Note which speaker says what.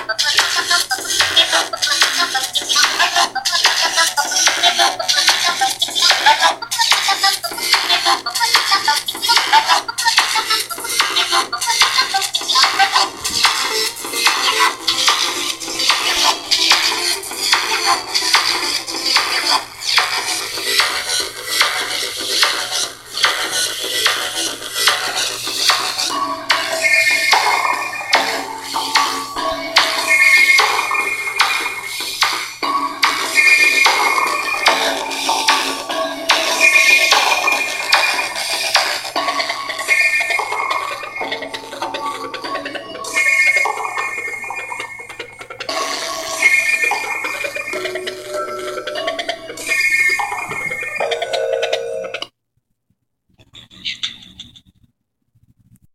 Speaker 1: ちょっと。